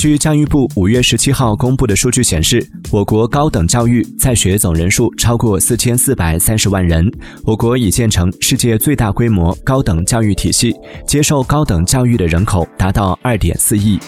据教育部五月十七号公布的数据显示我国高等教育在学总人数超过四千四百三十万人我国已建成世界最大规模高等教育体系接受高等教育的人口达到二点四亿。